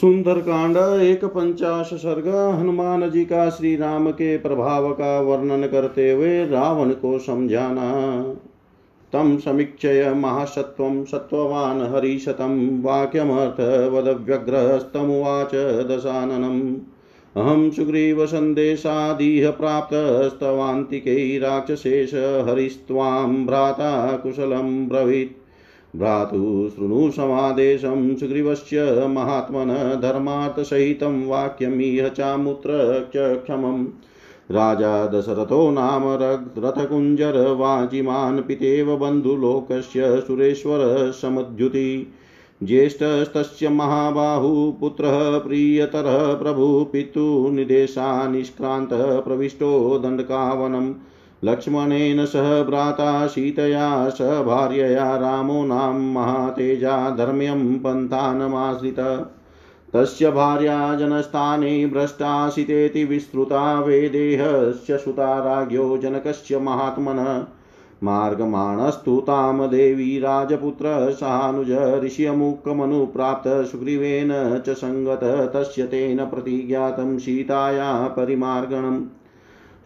सुंदर कांड एक पंचाश सर्ग, हनुमान जी का श्री राम के प्रभाव का वर्णन करते हुए रावण को समझाना। तम समीक्षय महासत्वं सत्त्ववान् हरिशतं वाक्यमर्थ वदव्यग्रस्तमुवाच दशाननम्। अहं सुग्रीवसन्देशादिह प्राप्तस्तवान्तिकै राक्षसेश हरिस्त्वां भ्राता कुशलं ब्रवीत्। भ्रातु, शृणु समादेशं सुग्रीवस्य महात्मन धर्मार्थसहितं वाक्यमिह चामुत्र क्षमम् राजा दशरथो नाम रथकुञ्जरवाजिमान् पितेव बन्धुलोकस्य सुरेश्वर समद्युति। ज्येष्ठस्तस्य महाबाहु पुत्रः प्रियतरः प्रभु पितुनिदेशा निष्क्रान्तः प्रविष्टो दण्डकावनम् लक्ष्मणेन सह भ्राता सीतया स भार्यया रामो नाम महातेजा धर्म्यं पन्थानमाश्रितः। तस्य भार्या जनस्थाने भ्रष्टाशितेति विस्तृता वेदेहस्य सुता राज्ञो जनकस्य महात्मनः। मार्गमाणस्तु तां देवी राजपुत्र, सानुज ऋष्यमुखमनुप्राप्त सुग्रीवेन च सङ्गत तस्य तेन प्रतिज्ञातं सीताया परिमार्गणम्।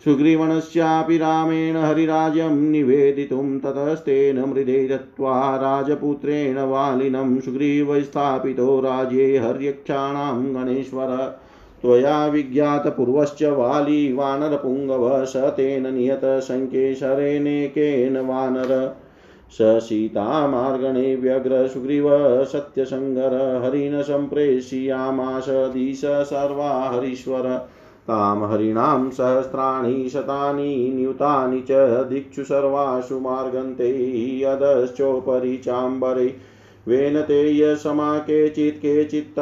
सुग्रीवणस्यापि रामेण हरिराज्यं निवेदितुं ततस्तेन मृदे दत्त्वा राजपुत्रेण वालिनं सुग्रीवस्थापितो राज्ये हर्यक्षाणां गणेश्वर। त्वया विज्ञातपूर्वश्च वाली वानरपुङ्गव स तेन नियतशङ्केशरेणेकेन वानर। स सीतामार्गणे व्यग्र सुग्रीव सत्यसङ्गर हरिण सम्प्रेष्यामास दिश सर्वा हरीश्वर। तां हरिणां सहस्राणि शतानि नियुतानि च दिक्षु सर्वासु मार्गन्ते अधश्चोपरि चाम्बरे। वेनते यशमा केचित् केचित्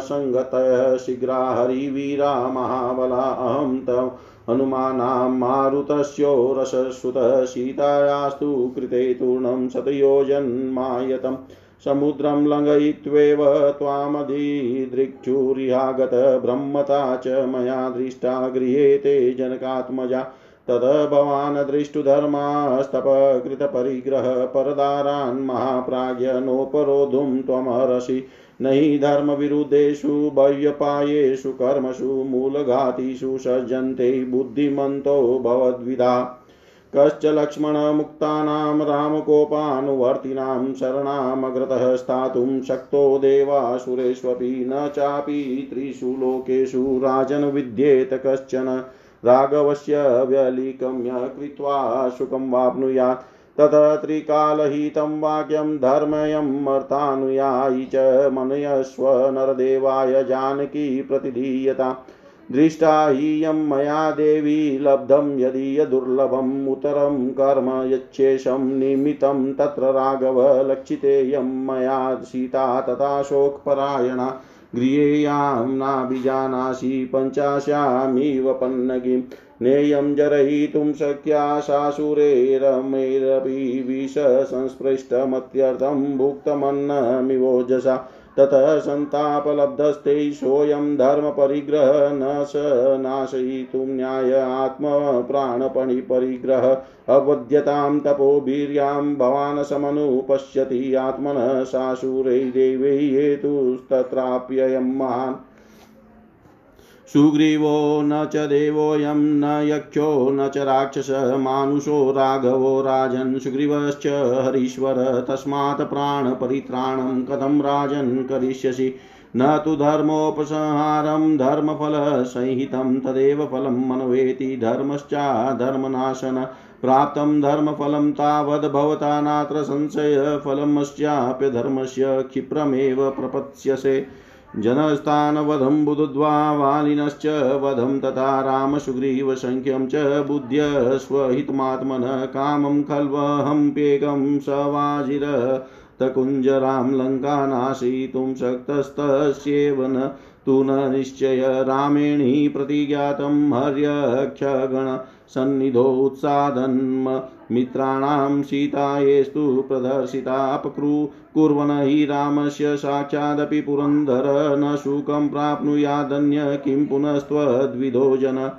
सङ्गतः शीघ्रा हरिवीरा महाबला। अहं तम् हनुमानां मारुतस्यो रससुतः सीतायास्तु कृते तूर्णं शतयोजन्मायतम् समुद्रं लङ्घयित्वेव त्वामधिदृक्षुर्यागत ब्रह्मता च मया दृष्टा गृह्येते जनकात्मजा। तद भवान् दृष्टुधर्मास्तपकृतपरिग्रह परदारान् महाप्राज्य नोपरोधुं त्वमर्हसि न हि धर्मविरुद्धेषु भव्यपायेषु कर्मसु मूलघातिषु सज्जन्ते बुद्धिमन्तो भवद्विधा। कश्च लक्ष्मणमुक्तानां रामकोपानुवर्तिनां शरणामग्रतः स्थातुं शक्तो देवासुरेष्वपि न चापि त्रिषु लोकेषु राजन् विद्येत कश्चन राघवस्य व्यलिकम्य कृत्वा सुखं वाप्नुयात्। ततः त्रिकालहितं वाक्यं धर्मयम् अर्थानुयायि च मनयस्व नरदेवाय जानकी प्रतिधीयता। दृष्टा हीयं मया देवी लब्धं यदि यदुर्लभम् उत्तरं कर्म यच्छेषं निमित्तं तत्र राघव लक्षितेयं मया सीता तथा शोकपरायणा गृहेयां नाभिजानासि पञ्चास्यामिव पन्नगीं नेयं जरयितुं शक्या सासुरेरमेरपि विषसंस्पृष्टमत्यर्थं भुक्तमन्नमिवोजसा ततः सन्तापलब्धस्ते सोऽयं धर्मपरिग्रह न स नाशयितुं न्याय आत्मप्राणपणिपरिग्रह। अवध्यतां तपोवीर्यां भवान् समनुपश्यति आत्मनः सासुरै देवै हेतुस्तत्राप्ययं महान्। सुग्रीवो न च देवोऽयं न यक्षो न च राक्षस मानुषो राघवो राजन् सुग्रीवश्च हरीश्वर तस्मात् प्राणपरित्राणं कथं राजन् करिष्यसि? न तु धर्मोपसंहारं धर्मफलसंहितं तदेव फलं मनवेति धर्मश्चाधर्मनाशन प्राप्तं धर्मफलं तावद् भवता नात्र संशयफलमस्याप्यधर्मस्य क्षिप्रमेव प्रपत्स्यसे। जनस्थानवधं बुधुद्वा वालिनश्च वधं तथा रामसुग्रीवसङ्ख्यं च बुद्ध्य स्वहितमात्मनः कामं खल्वहम्प्येकं सवाजिर तकुञ्जरां लङ्का नाशयितुं शक्तस्तस्येव न तु न निश्चय रामेणी प्रतिज्ञातं हर्यक्षगण सन्निधोत्सादन्म मित्राणां सीतायेस्तु प्रदर्शितापक्रु। कुर्वन् हि रामस्य साक्षादपि पुरन्दर। न सुखं प्राप्नुयादन्य किं पुनस्त्वद्विधो जन।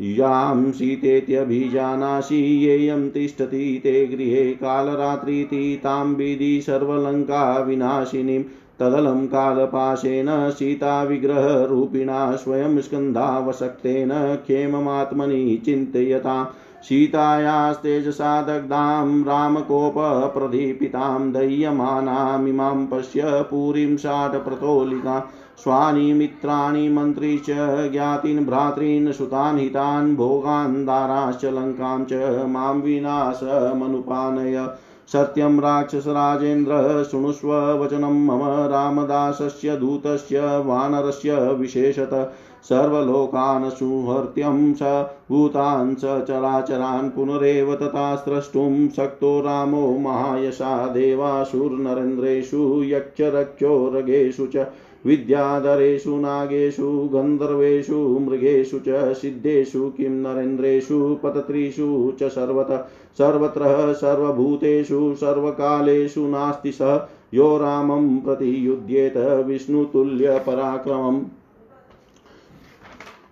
यां सीतेत्यभिजानासि येयं तिष्ठति ते गृहे कालरात्रीति तां विधि सर्वलङ्का विनाशिनीं तदलं कालपाशेन सीताविग्रहरूपिणा स्वयं स्कन्धावशक्तेन क्षेममात्मनि चिन्तयता। सीतायास्तेजसा दग्धां रामकोपप्रदीपितां, दह्यमानामिमां पश्य पुरीं शाटप्रतोलिका स्वानि मित्राणि मन्त्री च, ज्ञातीन् भ्रातॄन्, सुतान् हितान्, भोगान् दाराश्च, लङ्कां च, माँ विनाशमनुपानय सत्यं राक्षसराजेन्द्र शृणुष्व वचनं मम, रामदासस्य, दूतस्य, वानरस्य विशेषत। सर्वलोकान् सुहर्त्यं स, भूतान् स, चराचरान् पुनरेव तथा स्रष्टुं शक्तो रामो महायशा, देवासुरनरेन्द्रेषु, यक्षरक्षोरगेषु च। विद्याधरेषु नागेषु, गन्धर्वेषु, मृगेषु च, सिद्धेषु, किं नरेन्द्रेषु, पतत्रिषु च सर्वतः, सर्वत्र सर्वभूतेषु, सर्वकालेषु नास्ति स। यो रामं प्रति युध्येत विष्णुतुल्यपराक्रमम्।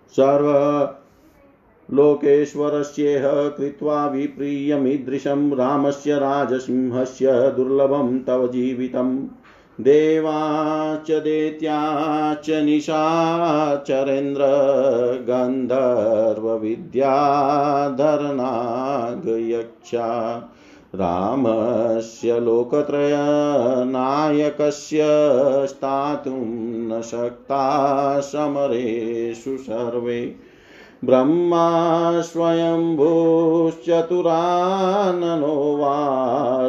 सर्व लोकेश्वरस्येह कृत्वा विप्रियमीदृशं रामस्य राजसिंहस्य दुर्लभं तव जीवितम्। देवाच दैत्याच निशाचरेन्द्र गन्धर्वविद्याधरनागयक्षा रामस्य लोकत्रयनायकस्य स्थातुं न शक्ता समरेषु सर्वे। ब्रह्मा स्वयंभूश्चतुराननो वा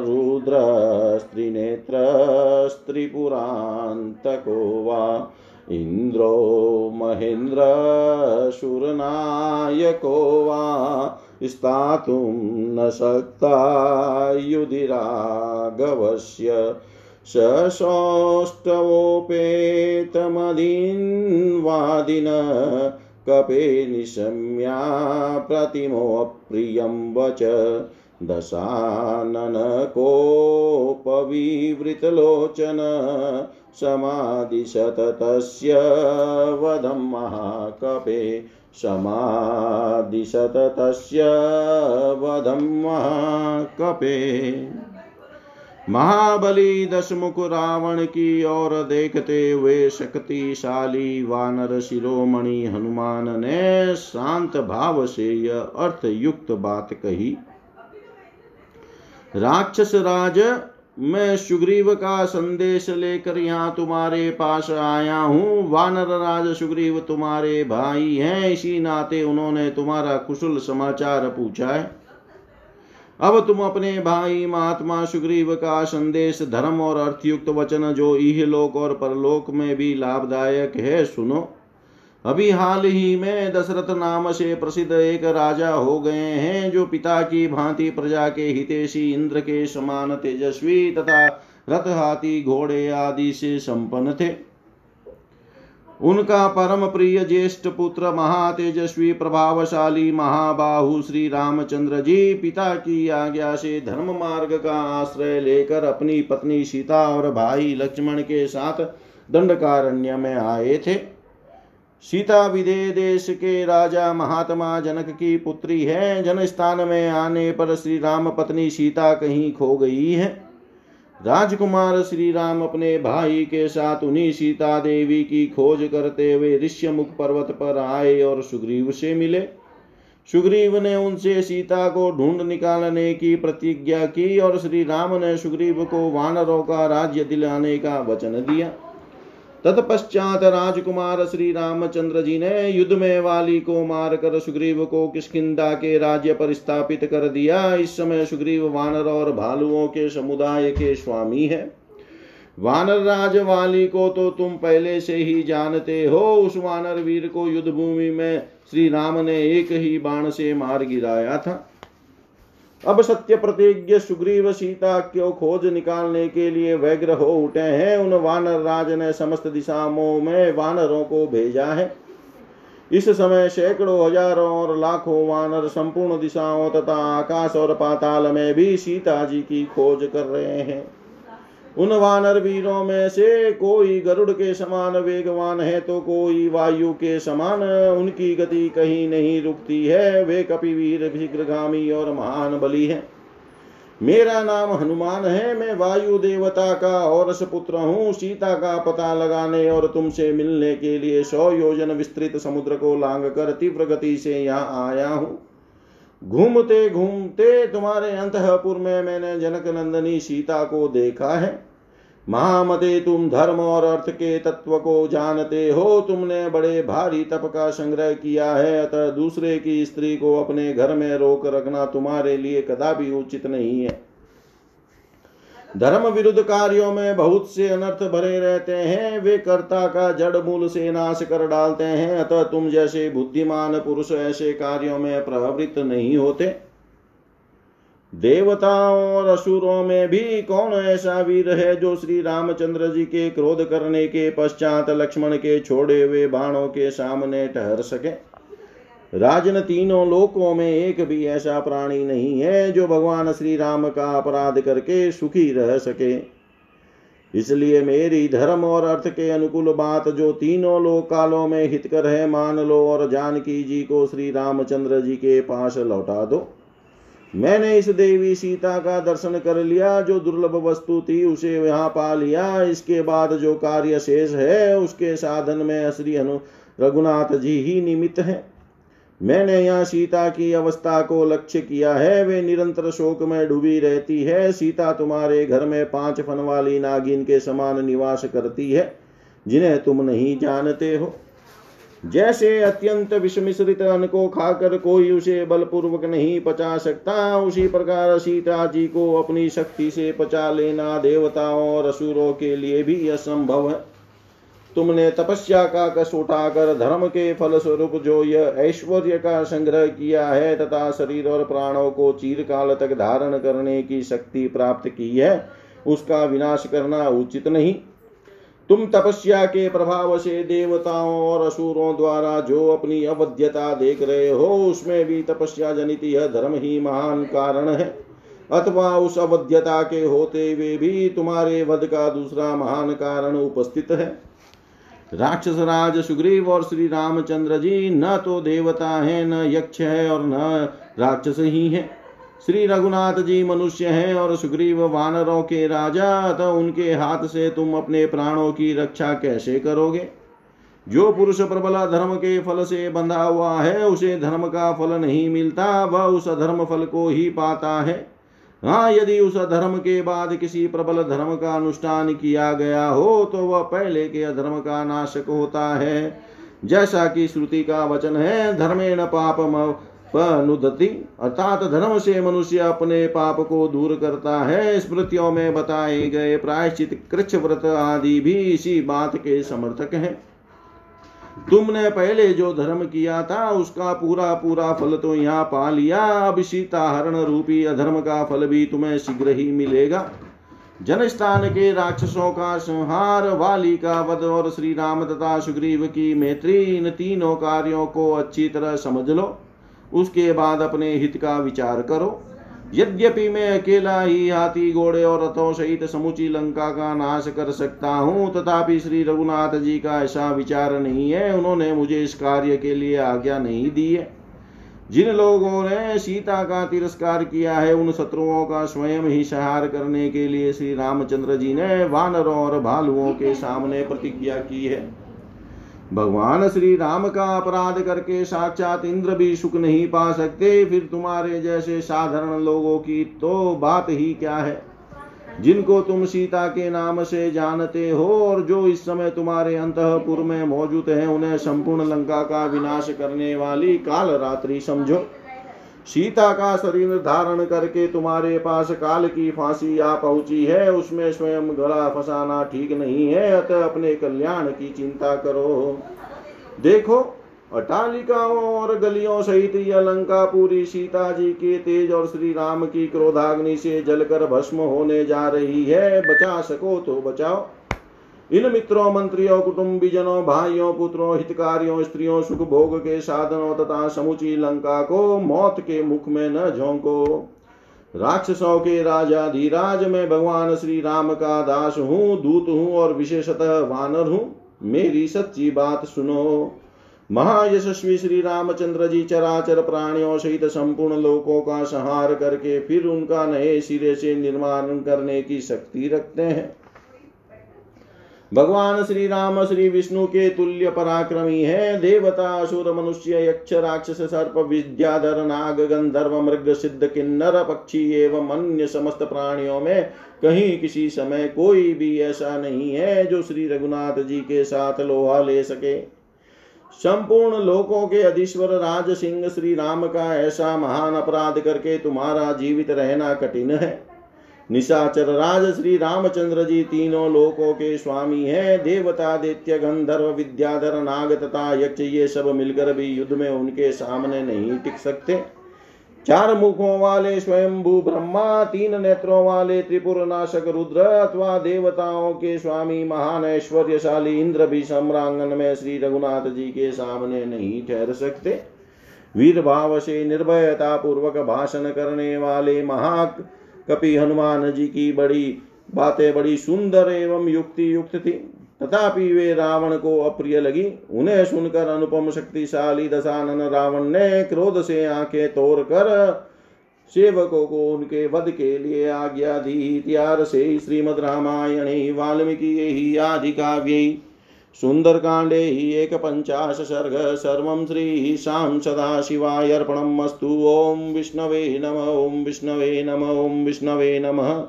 रुद्रस्त्रिनेत्रस्त्रिपुरान्तको वा इन्द्रो महेन्द्रशूरनायको वा स्थातुं न शक्ता युधिराघवस्य सशोष्टवोपेतमदीन्वादिन कपे निशम्या प्रतिमोऽप्रियं वच दशाननकोपविवृतलोचन समादिशत तस्य वधं महाकपे समादिशत तस्य वधं महाकपे। महाबली दशमुख रावण की ओर देखते हुए शक्तिशाली वानर शिरोमणि हनुमान ने शांत भाव से यह अर्थ युक्त बात कही। राक्षस राज, मैं सुग्रीव का संदेश लेकर यहाँ तुम्हारे पास आया हूँ। वानर राज, सुग्रीव तुम्हारे भाई हैं। इसी नाते उन्होंने तुम्हारा कुशल समाचार पूछा है। अब तुम अपने भाई महात्मा सुग्रीव का संदेश, धर्म और अर्थयुक्त वचन जो इहलोक और परलोक में भी लाभदायक है, सुनो। अभी हाल ही में दशरथ नाम से प्रसिद्ध एक राजा हो गए हैं, जो पिता की भांति प्रजा के हितेशी इंद्र के समान तेजस्वी तथा रथ हाथी घोड़े आदि से संपन्न थे। उनका परम प्रिय ज्येष्ठ पुत्र महातेजस्वी प्रभावशाली महाबाहु श्री रामचंद्र जी पिता की आज्ञा से धर्म मार्ग का आश्रय लेकर अपनी पत्नी सीता और भाई लक्ष्मण के साथ दंडकारण्य में आए थे। सीता विदे देश के राजा महात्मा जनक की पुत्री है। जन स्थान में आने पर श्री राम पत्नी सीता कहीं खो गई है। राजकुमार श्री राम अपने भाई के साथ उन्हीं सीता देवी की खोज करते हुए ऋष्यमुख पर्वत पर आए और सुग्रीव से मिले। सुग्रीव ने उनसे सीता को ढूंढ निकालने की प्रतिज्ञा की और श्री राम ने सुग्रीव को वानरों का राज्य दिलाने का वचन दिया। तत्पश्चात राजकुमार श्री रामचंद्र जी ने युद्ध में वाली को मारकर सुग्रीव को किसकिदा के राज्य पर स्थापित कर दिया। इस समय सुग्रीव वानर और भालुओं के समुदाय के स्वामी है। वानर राज वाली को तो तुम पहले से ही जानते हो। उस वानर वीर को युद्ध भूमि में श्री राम ने एक ही बाण से मार गिराया था। अब सत्य प्रतिज्ञ सुग्रीव सीता क्यों खोज निकालने के लिए व्यग्र हो उठे हैं। उन वानर राज ने समस्त दिशाओं में वानरों को भेजा है। इस समय सैकड़ों हज़ारों और लाखों वानर संपूर्ण दिशाओं तथा आकाश और पाताल में भी सीता जी की खोज कर रहे हैं। उन वानर वीरों में से कोई गरुड़ के समान वेगवान है तो कोई वायु के समान उनकी गति कहीं नहीं रुकती है। वे कपिवीर, शीघ्रगामी और महान बली है। मेरा नाम हनुमान है, मैं वायु देवता का और पुत्र हूँ। सीता का पता लगाने और तुमसे मिलने के लिए सौ योजन विस्तृत समुद्र को लांग कर तीव्र गति से यहाँ आया हूँ। घूमते घूमते तुम्हारे अंतपुर में मैंने जनक नंदनी सीता को देखा है। महामते तुम धर्म और अर्थ के तत्व को जानते हो। तुमने बड़े भारी तप का संग्रह किया है, अतः दूसरे की स्त्री को अपने घर में रोक रखना तुम्हारे लिए कदापि उचित नहीं है। धर्म विरुद्ध कार्यों में बहुत से अनर्थ भरे रहते हैं। वे कर्ता का जड़ मूल से नाश कर डालते हैं, अतः तुम जैसे बुद्धिमान पुरुष ऐसे कार्यों में प्रवृत्त नहीं होते। देवताओं और असुरों में भी कौन ऐसा वीर है जो श्री रामचंद्र जी के क्रोध करने के पश्चात लक्ष्मण के छोड़े हुए बाणों के सामने ठहर सके? राजन तीनों लोकों में एक भी ऐसा प्राणी नहीं है जो भगवान श्री राम का अपराध करके सुखी रह सके। इसलिए मेरी धर्म और अर्थ के अनुकूल बात जो तीनों लोक कालों में हितकर है, मान लो और जानकी जी को श्री रामचंद्र जी के पास लौटा दो। मैंने इस देवी सीता का दर्शन कर लिया, जो दुर्लभ वस्तु थी उसे यहाँ पा लिया। इसके बाद जो कार्य शेष है, उसके साधन में श्री अनु रघुनाथ जी ही निमित्त है। मैंने यहाँ सीता की अवस्था को लक्ष्य किया है, वे निरंतर शोक में डूबी रहती है। सीता तुम्हारे घर में पाँच फन वाली नागिन के समान निवास करती है, जिन्हें तुम नहीं जानते हो। जैसे अत्यंत विषमिश्रित अन्न को खाकर कोई उसे बलपूर्वक नहीं पचा सकता, उसी प्रकार सीता जी को अपनी शक्ति से पचा लेना देवताओं और असुरों के लिए भी असंभव है। तुमने तपस्या का कस उठाकर धर्म के फल स्वरूप जो यह ऐश्वर्य का संग्रह किया है तथा शरीर और प्राणों को चीरकाल तक धारण करने की शक्ति प्राप्त की है, उसका विनाश करना उचित नहीं। तुम तपस्या के प्रभाव से देवताओं और असुरों द्वारा जो अपनी अवध्यता देख रहे हो, उसमें भी तपस्या जनित यह धर्म ही महान कारण है। अथवा उस अवध्यता के होते हुए भी तुम्हारे वध का दूसरा महान कारण उपस्थित है। राक्षस राज सुग्रीव और श्री रामचंद्र जी, न तो देवता है, न यक्ष है और न राक्षस ही है। श्री रघुनाथ जी मनुष्य हैं और सुग्रीव वानरों के राजा तो उनके हाथ से तुम अपने प्राणों की रक्षा कैसे करोगे? जो पुरुष प्रबल धर्म के फल से बंधा हुआ है, उसे धर्म का फल नहीं मिलता, वह उस धर्म फल को ही पाता है। हाँ यदि उस धर्म के बाद किसी प्रबल धर्म का अनुष्ठान किया गया हो तो वह पहले के अधर्म का नाशक होता है। जैसा कि श्रुति का वचन है, धर्मेण पाप अनुदति अर्थात धर्म से मनुष्य अपने पाप को दूर करता है। स्मृतियों में बताए गए प्रायश्चित कृच्छ व्रत आदि भी इसी बात के समर्थक हैं। तुमने पहले जो धर्म किया था, उसका पूरा पूरा फल तो यहाँ पा लिया। अब सीता हरण रूपी अधर्म का फल भी तुम्हें शीघ्र ही मिलेगा। जनस्थान के राक्षसों का संहार, वाली का वध और श्री राम तथा सुग्रीव की मैत्री, इन तीनों कार्यों को अच्छी तरह समझ लो। उसके बाद अपने हित का विचार करो। यद्यपि मैं अकेला ही हाथी, घोड़े और रथों सहित समुची लंका का नाश कर सकता हूँ, तथापि श्री रघुनाथ जी का ऐसा विचार नहीं है। उन्होंने मुझे इस कार्य के लिए आज्ञा नहीं दी है। जिन लोगों ने सीता का तिरस्कार किया है, उन शत्रुओं का स्वयं ही संहार करने के लिए श्री रामचंद्र जी ने वानरों और भालुओं के सामने प्रतिज्ञा की है। भगवान श्री राम का अपराध करके साक्षात इंद्र भी सुख नहीं पा सकते। फिर तुम्हारे जैसे साधारण लोगों की तो बात ही क्या है? जिनको तुम सीता के नाम से जानते हो और जो इस समय तुम्हारे अंतपुर में मौजूद है, उन्हें संपूर्ण लंका का विनाश करने वाली काल रात्रि समझो। सीता का शरीर धारण करके तुम्हारे पास काल की फांसी आ पहुँची है, उसमें स्वयं गला फंसाना ठीक नहीं है, अतः अपने कल्याण की चिंता करो। देखो अटालिकाओं और गलियों सहित यह लंका पूरी सीता जी के तेज और श्री राम की क्रोधाग्नि से जलकर भस्म होने जा रही है। बचा सको तो बचाओ। इन मित्रों, मंत्रियों कुटुंबीजनों भाइयों, पुत्रों, हितकारियों, स्त्रियों, सुख भोग के साधनों तथा समुची लंका को मौत के मुख में न झोंको। राक्षसों के राजा धीराज मैं भगवान श्री राम का दास हूँ, दूत हूँ और विशेषतः वानर हूँ। मेरी सच्ची बात सुनो। महायशस्वी श्री रामचंद्र जी चराचर प्राणियों सहित संपूर्ण लोकों का संहार करके फिर उनका नए सिरे से निर्माण करने की शक्ति रखते हैं। भगवान श्री राम श्री विष्णु के तुल्य पराक्रमी है। देवता, असुर, मनुष्य, यक्ष, राक्षस, सर्प विद्याधर नाग, गंधर्व, मृग, सिद्ध, किन्नर, पक्षी एवं अन्य समस्त प्राणियों में कहीं किसी समय कोई भी ऐसा नहीं है जो श्री रघुनाथ जी के साथ लोहा ले सके। संपूर्ण लोकों के अधीश्वर राज सिंह श्री राम का ऐसा महान अपराध करके तुम्हारा जीवित रहना कठिन है। निशाचर राज श्री रामचंद्र जी तीनों लोकों के स्वामी हैं। देवता दैत्य गंधर्व, विद्याधर, नाग तथा यक्ष, ये सब मिलकर भी युद्ध में उनके सामने नहीं टिक सकते। चार मुखों वाले स्वयंभू ब्रह्मा, तीन नेत्रों वाले त्रिपुर नाशक रुद्र अथवा देवताओं के स्वामी महान ऐश्वर्यशाली इंद्र भी सम्रांगन में श्री रघुनाथ जी के सामने नहीं ठहर सकते। वीर भाव से निर्भयता पूर्वक भाषण करने वाले महा कपि हनुमान जी की बड़ी बातें बड़ी सुंदर एवं युक्ति युक्त थी। तथापि वे रावण को अप्रिय लगी। उन्हें सुनकर अनुपम शक्तिशाली दशानन रावण ने क्रोध से आँखें तोड़ कर सेवकों को उनके वध के लिए आज्ञा दी। इतिहास से श्रीमद रामायणे वाल्मीकि आदि काव्य सुन्दरकाण्डे एकपञ्चाश सर्ग सर्वं श्रीशां सदाशिवाय अर्पणमस्तु। ॐ विष्णवे नम, ॐ विष्णवे नम, ॐ विष्णवे नमः।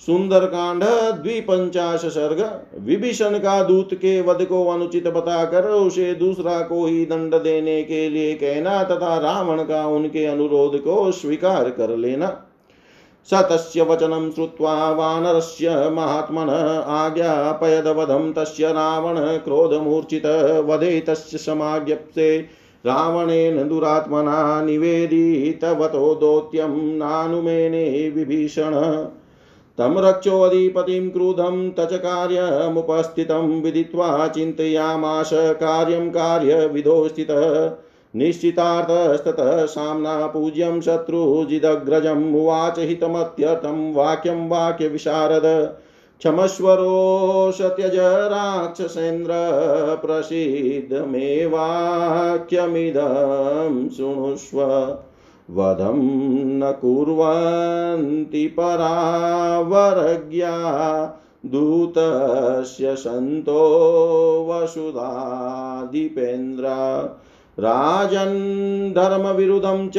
सुंदरकांड द्विपंचाश सर्ग विभीषण का दूत के वध को अनुचित बताकर उसे दूसरा को ही दंड देने के लिए कहना तथा रावण का उनके अनुरोध को स्वीकार कर लेना। स तस्य वचनं श्रुत्वा वानरस्य महात्मन आज्ञापयदवधं तस्य रावण क्रोधमूर्छित वधे तस्य समाज्ञप्ते। रावणेन दुरात्मना निवेदितवतो दौत्यं नानुमेने विभीषण। तं रक्षोऽधिपतिं क्रुधं तच कार्यमुपस्थितं विदित्वा चिन्तयामाश कार्यं कार्यविधो स्थितः निश्चितार्थस्ततः साम्ना पूज्यं शत्रुजिदग्रजम् उवाच हितमत्यर्थं वाक्यं वाक्यविशारद क्षमस्वरो सत्यज राक्षसेन्द्र प्रसीदमेवाक्यमिदं शृणुष्व वधं न कुर्वन्ति परावरज्ञा दूतस्य सन्तो वसुधादिपेन्द्र राजन् धर्मविरुद्धं च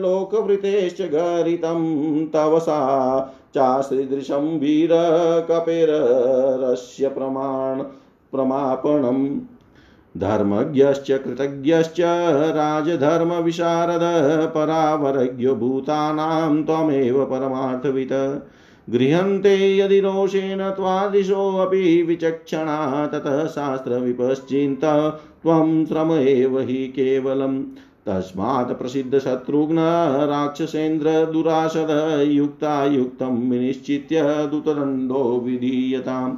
लोकवृतेश्च गरितं तव सा चाश्रीदृशं वीरकपेरस्य प्रमाण प्रमापणम्। धर्मज्ञश्च कृतज्ञश्च राजधर्मविशारद परावरज्ञो भूतानां त्वमेव परमार्थवित्। गृह्यन्ते यदि रोषेण त्वादिशोऽपि विचक्षणा ततः शास्त्रविपश्चिन्त, त्वं श्रम एव हि केवलम्। तस्मात् प्रसिद्धशत्रुघ्न राक्षसेन्द्र दुरासद युक्तायुक्तं विनिश्चित्य दुतदण्डो विधीयताम्।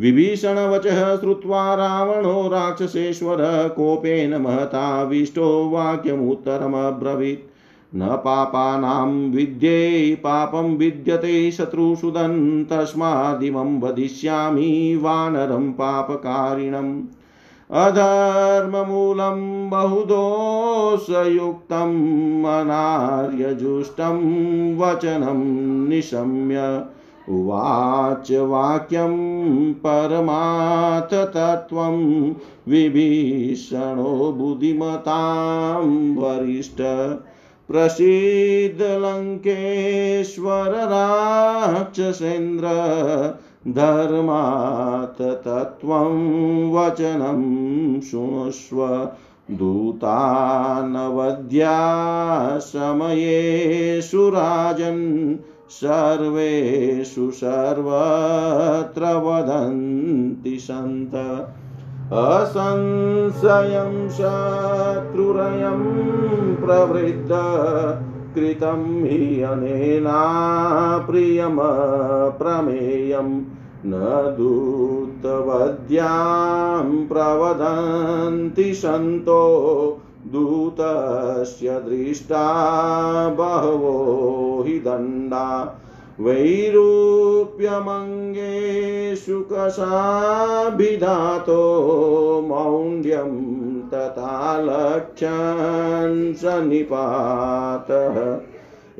विभीषणवचः श्रुत्वा रावणो राक्षसेश्वर कोपेन महताविष्टो वाक्यमुत्तरमब्रवीत्। न पापानां विद्ये पापं विद्यते शत्रुसुदन् तस्मादिमं वदिष्यामि वानरं पापकारिणम्। अधर्ममूलं बहुदोषयुक्तम् अनार्यजुष्टं वचनं निशम्य। उवाच वाक्यं परमार्थतत्त्वं विभीषणो बुद्धिमतां वरिष्ठ। प्रसीदलङ्केश्वर राक्षसेन्द्र धर्मात् तत्त्वं वचनं शृणुष्व दूतानवद्या समयेषु राजन् सर्वेषु सर्वत्र वदन्ति सन्त। असंशयं शत्रुरयं प्रवृद्ध कृतं हि अनेना प्रियमप्रमेयं न दूतवद्यां प्रवदन्ति सन्तो दूतस्य दृष्टा बहवो हि दण्डा वैरूप्यमङ्गेषु कषाभिधातो मौण्ड्यं तथा लक्ष्यन् सन्निपातः।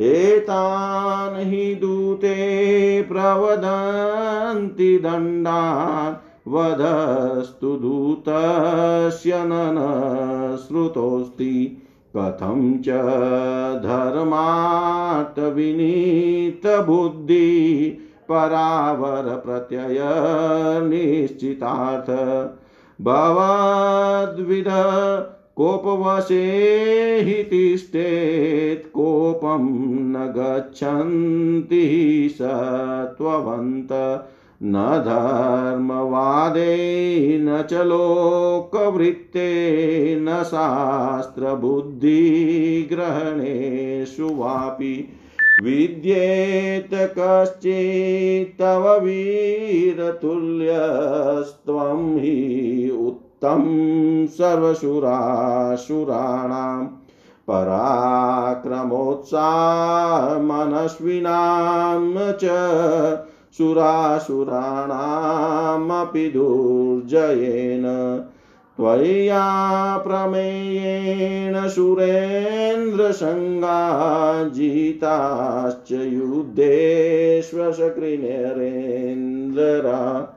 एतान् हि दूते प्रवदन्ति दण्डान् वधस्तु दूतस्य न श्रुतोऽस्ति कथं च धर्मात् विनीतबुद्धि परावरप्रत्यय निश्चितार्थ भवद्विध कोपवशे हि तिष्ठेत् कोपं न गच्छन्ति सत्त्ववन्त न धर्मवादे न च लोकवृत्ते न शास्त्रबुद्धिग्रहणेषु वापि विद्येत कश्चित्तव वीरतुल्यस्त्वं हि उत्तं सर्वसुरासुराणां पराक्रमोत्साहमनस्विनां च सुरासुराणामपि दुर्जयेन। त्वया प्रमेयेण सुरेन्द्रसङ्गा जिताश्च युद्धेष्वशकृनेरेन्द्रा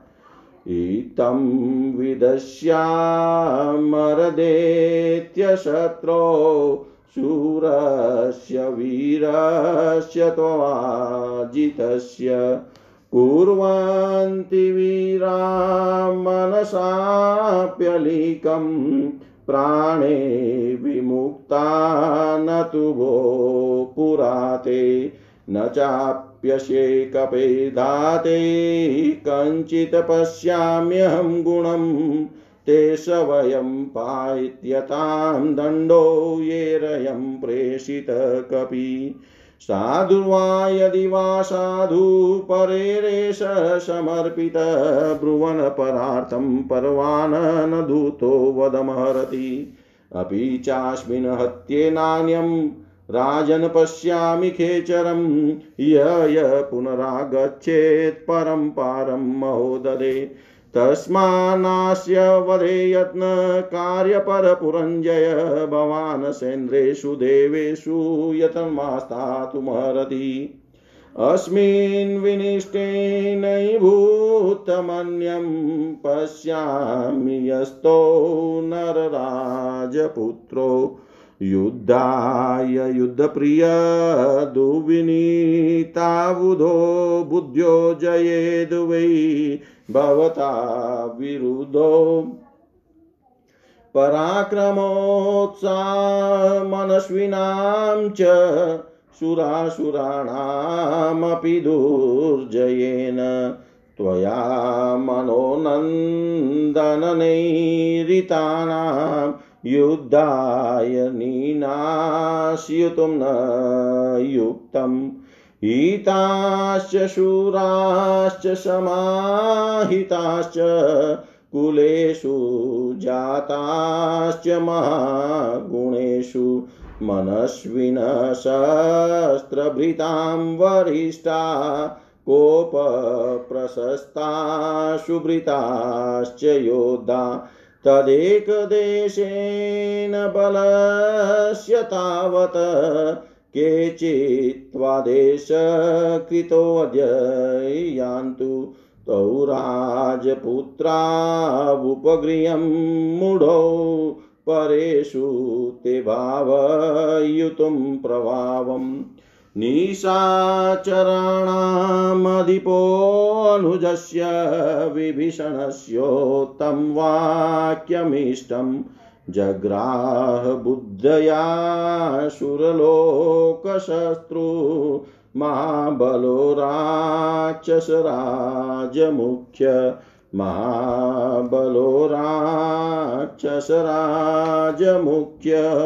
इतं विदस्यामरदेत्यशत्रो शूरस्य वीरस्य त्वाजितस्य कुर्वन्ति मनसाप्यलिकं प्राणे विमुक्ता न तु भो पुराते, न चाप्यशेकपेदाते, कञ्चित् पश्याम्यहं गुणं, ते सवयं पायत्यतां दण्डो येरयं प्रेषितकपि साधुर्वा यदि वा साधु परेरेश समर्पित ब्रुवनपरार्थं पर्वान् न दूतो वदमहरति। अपि चास्मिन् हत्ये नान्यं, राजन् पश्यामि खेचरं। य य, पुनरागच्छेत् परं पारं महोदरे तस्मान्नास्य वधे यत्नकार्यपरपुरञ्जय भवान् सेन्द्रेषु देवेषु यतन्मास्तातुमर्हति अस्मिन् विनिष्टेनैभूतमन्यं पश्यामि यस्तो नरराजपुत्रो। युद्धाय युद्धप्रिय दुविनीतावुधो बुद्ध्यो जयेद् वै भवता विरुद्धो। पराक्रमोत्साहमनस्विनां च सुरासुराणामपि दुर्जयेन। त्वया मनोनन्दननैरितानां युद्धाय नीनाश्युतुं न युक्तम्। हिताश्च शूराश्च समाहिताश्च कुलेषु जाताश्च महागुणेषु मनस्विनशस्त्रभृतां वरिष्ठा कोपप्रशस्ताशुभृताश्च योद्धा तदेकदेशेन बलस्य तावत् केचित्त्वादेशकृतोऽद्य यान्तु तौ राजपुत्रावुपगृहं मूढौ परेषु ते भावयुतं प्रभावम् निशाचराणामधिपोऽनुजस्य विभीषणस्योत्तं वाक्यमिष्टम् जग्राहबुद्धया सुरलोकशत्रु महाबलो राक्षसराजमुख्य महाबलो राक्षसराजमुख्य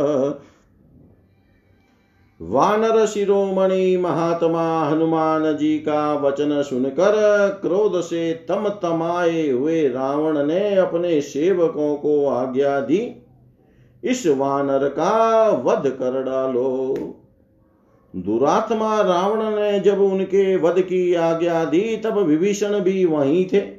वानर शिरोमणि महात्मा हनुमान जी का वचन सुनकर क्रोध से तम तमाए हुए रावण ने अपने सेवकों को आज्ञा दी। इस वानर का वध कर डालो। दुरात्मा रावण ने जब उनके वध की आज्ञा दी, तब विभीषण भी वहीं थे।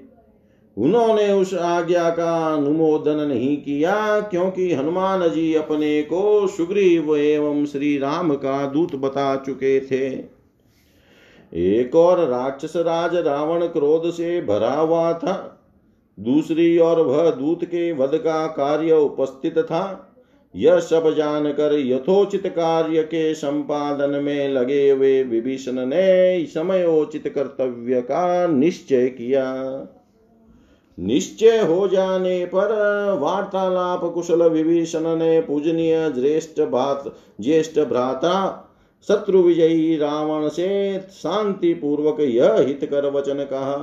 उन्होंने उस आज्ञा का अनुमोदन नहीं किया, क्योंकि हनुमान जी अपने को सुग्रीव एवं श्री राम का दूत बता चुके थे। एक और राक्षस राज रावण क्रोध से भरा हुआ था। दूसरी ओर वह दूत के वध का कार्य उपस्थित था। यह सब जानकर यथोचित कार्य के संपादन में लगे हुए विभीषण ने समयोचित कर्तव्य का निश्चय किया। निश्चय हो जाने पर वार्तालाप कुशल विभीषण ने पूजनीय ज्येष्ठ भात ज्येष्ठ भ्राता, शत्रु विजयी रावण से शांति पूर्वक यह हित कर वचन कहा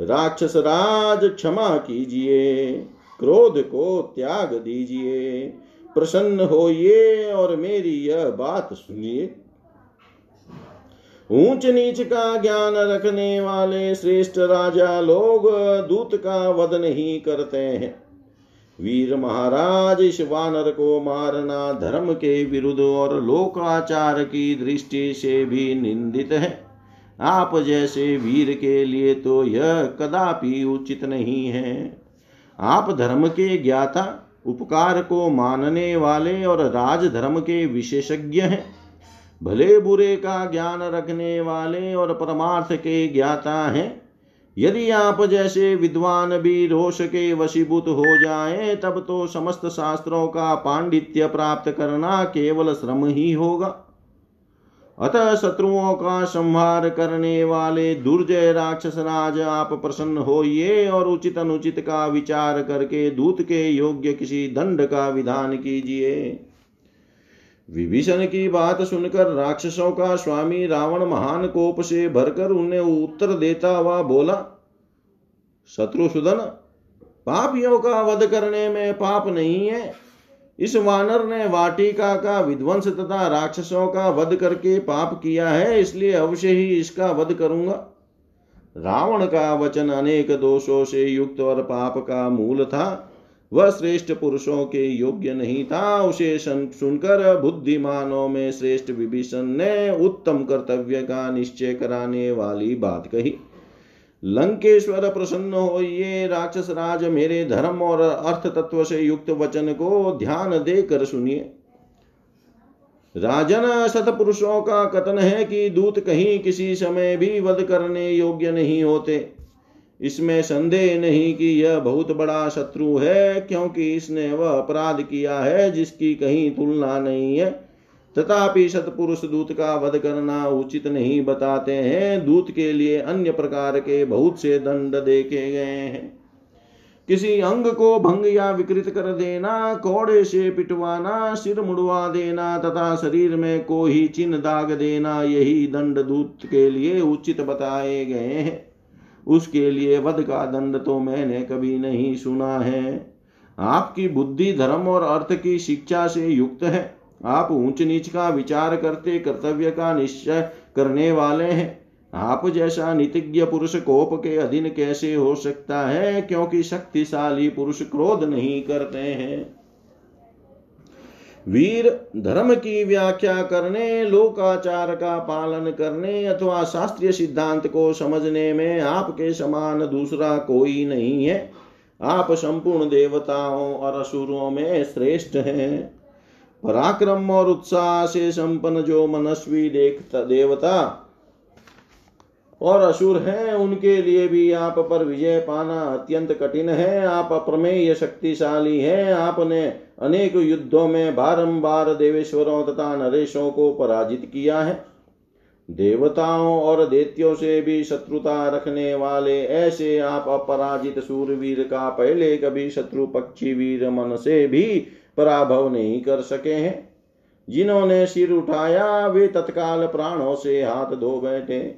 राक्षस राज क्षमा कीजिए। क्रोध को त्याग दीजिए, प्रसन्न होइए और मेरी यह बात सुनिए। ऊंच नीच का ज्ञान रखने वाले श्रेष्ठ राजा लोग दूत का वध नहीं करते हैं। वीर महाराज इस वानर को मारना धर्म के विरुद्ध और लोकाचार की दृष्टि से भी निंदित है। आप जैसे वीर के लिए तो यह कदापि उचित नहीं है। आप धर्म के ज्ञाता, उपकार को मानने वाले और राजधर्म के विशेषज्ञ हैं। भले बुरे का ज्ञान रखने वाले और परमार्थ के ज्ञाता हैं। यदि आप जैसे विद्वान भी रोष के वशीभूत हो जाए, तब तो समस्त शास्त्रों का पांडित्य प्राप्त करना केवल श्रम ही होगा। अतः शत्रुओं का संहार करने वाले दुर्जय राक्षस राज आप प्रसन्न होइए और उचित अनुचित का विचार करके दूत के योग्य किसी दंड का विधान कीजिए। विभीषण की बात सुनकर राक्षसों का स्वामी रावण महान कोप से भरकर उन्हें उत्तर देता हुआ बोला, शत्रु शत्रुसुदन पापियों का वध करने में पाप नहीं है। इस वानर ने वाटिका का विध्वंस तथा राक्षसों का वध करके पाप किया है, इसलिए अवश्य ही इसका वध करूँगा। रावण का वचन अनेक दोषों से युक्त और पाप का मूल था। वह श्रेष्ठ पुरुषों के योग्य नहीं था। उसे सुनकर बुद्धिमानों में श्रेष्ठ विभीषण ने उत्तम कर्तव्य का निश्चय कराने वाली बात कही। लंकेश्वर प्रसन्न हो, ये राक्षस राज मेरे धर्म और अर्थ तत्व से युक्त वचन को ध्यान देकर सुनिए। राजन सतपुरुषों का कथन है कि दूत कहीं किसी समय भी वध करने योग्य नहीं होते। इसमें संदेह नहीं कि यह बहुत बड़ा शत्रु है, क्योंकि इसने वह अपराध किया है जिसकी कहीं तुलना नहीं है। तथापि सतपुरुष दूत का वध करना उचित नहीं बताते हैं। दूत के लिए अन्य प्रकार के बहुत से दंड देखे गए हैं। किसी अंग को भंग या विकृत कर देना, कोड़े से पिटवाना, सिर मुड़वा देना तथा शरीर में कोई चिन्ह दाग देना, यही दंड दूत के लिए उचित बताए गए हैं। उसके लिए वध का दंड तो मैंने कभी नहीं सुना है। आपकी बुद्धि, धर्म और अर्थ की शिक्षा से युक्त है। आप ऊंच नीच का विचार करते, कर्तव्य का निश्चय करने वाले हैं। आप जैसा नीतिज्ञ पुरुष कोप के अधीन कैसे हो सकता है? क्योंकि शक्तिशाली पुरुष क्रोध नहीं करते हैं। वीर धर्म की व्याख्या करने, लोकाचार का पालन करने, अथवा शास्त्रीय सिद्धांत को समझने में आपके समान दूसरा कोई नहीं है। आप संपूर्ण देवताओं और असुरों में श्रेष्ठ हैं। पराक्रम और उत्साह से संपन्न जो मनस्वी देवता और असुर हैं, उनके लिए भी आप पर विजय पाना अत्यंत कठिन है। आप अप्रमेय शक्तिशाली हैं। आपने अनेक युद्धों में बारंबार देवेश्वरों तथा नरेशों को पराजित किया है। देवताओं और देत्यों से भी शत्रुता रखने वाले ऐसे आप अपराजित सूरवीर का पहले कभी शत्रु पक्षी वीर मन से भी पराभव नहीं कर सके हैं। जिन्होंने सिर उठाया, वे तत्काल प्राणों से हाथ धो बैठे।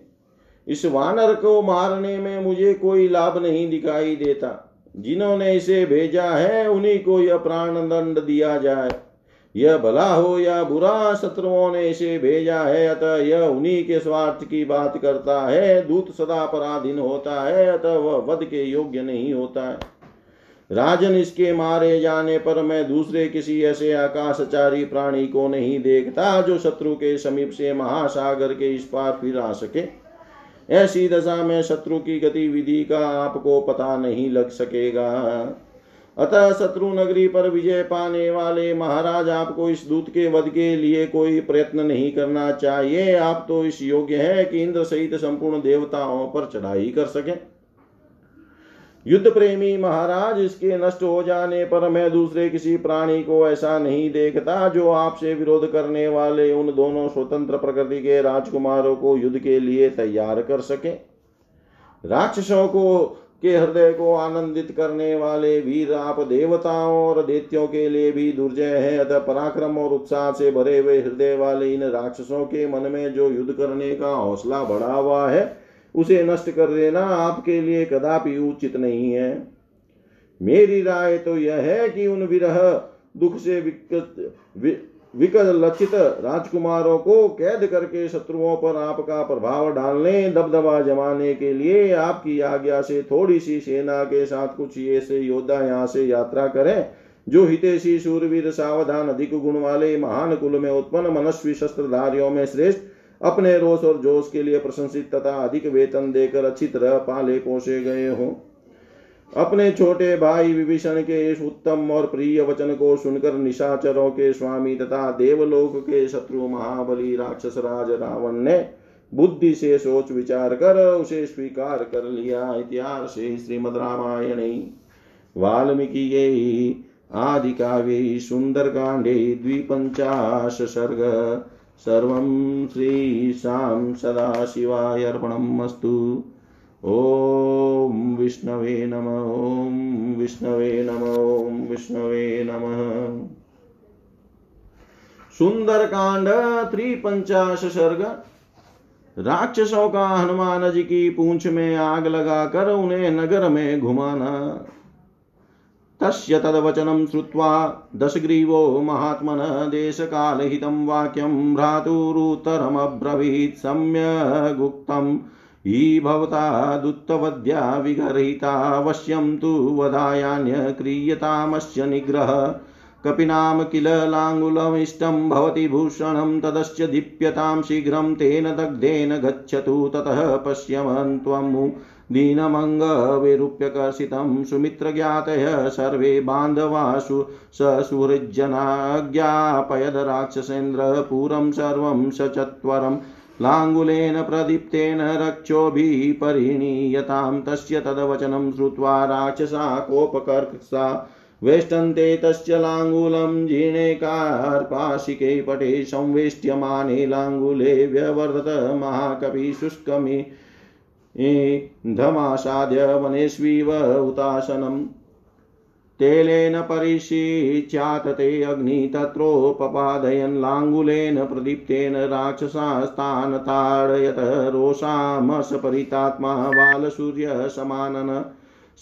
इस वानर को मारने में मुझे कोई लाभ नहीं दिखाई देता। जिन्होंने इसे भेजा है, उन्हीं को यह प्राण दंड दिया जाए। यह भला हो या बुरा, शत्रुओं ने इसे भेजा है, अतः यह उन्हीं के स्वार्थ की बात करता है। दूत सदा पराधीन होता है, अतः वह वध के योग्य नहीं होता है। राजन इसके मारे जाने पर मैं दूसरे किसी ऐसे आकाशचारी प्राणी को नहीं देखता जो शत्रु के समीप से महासागर के इस पार फिर आ सके। ऐसी दशा में शत्रु की गतिविधि का आपको पता नहीं लग सकेगा। अतः शत्रु नगरी पर विजय पाने वाले महाराज, आपको इस दूत के वध के लिए कोई प्रयत्न नहीं करना चाहिए। आप तो इस योग्य है कि इंद्र सहित संपूर्ण देवताओं पर चढ़ाई कर सके। युद्ध प्रेमी महाराज, इसके नष्ट हो जाने पर मैं दूसरे किसी प्राणी को ऐसा नहीं देखता जो आपसे विरोध करने वाले उन दोनों स्वतंत्र प्रकृति के राजकुमारों को युद्ध के लिए तैयार कर सके। राक्षसों को, के हृदय को आनंदित करने वाले वीर आप देवताओं और देत्यों के लिए भी दुर्जय है, अतः पराक्रम और उत्साह से भरे हुए हृदय वाले इन राक्षसों के मन में जो युद्ध करने का हौसला बढ़ा हुआ है उसे नष्ट कर देना आपके लिए कदापि उचित नहीं है। मेरी राय तो यह है कि उन विरह, दुख से विकट विकट लक्षित राजकुमारों को कैद करके शत्रुओं पर आपका प्रभाव डालने, दबदबा जमाने के लिए आपकी आज्ञा से थोड़ी सी सेना के साथ कुछ ऐसे योद्धा यहाँ से यात्रा करें, जो हितेशी सूरवीर, सावधान, अधिक गुण वाले, महान कुल में उत्पन्न, मनस्वी शस्त्रधारियों में श्रेष्ठ अपने रोष और जोश के लिए प्रशंसित तथा अधिक वेतन देकर अच्छी तरह पाले पोसे गए हो। अपने छोटे भाई विभीषण के इस उत्तम और प्रिय वचन को सुनकर निशाचरों के स्वामी तथा देवलोक के शत्रु महाबली राक्षस राज रावण ने बुद्धि से सोच विचार कर उसे स्वीकार कर लिया। इतिहास श्रीमद रामायण। वाल्मीकि आदि काव्य सुंदर कांडे द्विपंचाश सर्ग सर्व श्रीशां सदाशिवाय अर्पणम् अस्तु ॐ विष्णवे नम, ॐ विष्णवे नम, ॐ विष्णवे नमः। सुंदर कांड त्रिपंचाश सर्ग। राक्षसों का हनुमान जी की पूंछ में आग लगाकर उन्हें नगर में घुमाना। तस्य तद्वचनं श्रुत्वा दशग्रीवो महात्मन देशकालहितं वाक्यं भ्रातुरुत्तरमब्रवीत् सम्यगुक्तम्। हि भवतादुत्तवद्या विगर्हितावश्यं तु वधायान्य क्रियतामस्य निग्रह। कपिनाम किल लाङ्गुलमिष्टं भवति भूषणं तदस्य दीप्यतां शीघ्रं तेन दग्धेन गच्छतु, ततः पश्यमन् त्वं। दीनमङ्गविरूप्यकर्षितं सुमित्रज्ञातय सर्वे बान्धवासु ससुहृज्जनाज्ञापयद राक्षसेन्द्र पुरं सर्वं सचत्वरम् लाङ्गुलेन प्रदीप्तेन रक्षोभिः परिणीयतां तस्य तद्वचनं श्रुत्वा राक्षसा कोपकर्षा वेष्टन्ते तस्य लाङ्गुलं जीर्णे कार्पाशिके पटे संवेष्ट्यमाने लाङ्गुले व्यवर्धत महाकपि शुष्कमि धमासाद्य वनेष्विव उतासनम् तेलेन परिशीच्यात ते अग्नि तत्रोपपादयन् लाङ्गुलेन प्रदीप्तेन राक्षसास्तान् ताडयत रोषामसपरितात्मा बालसूर्यसमानन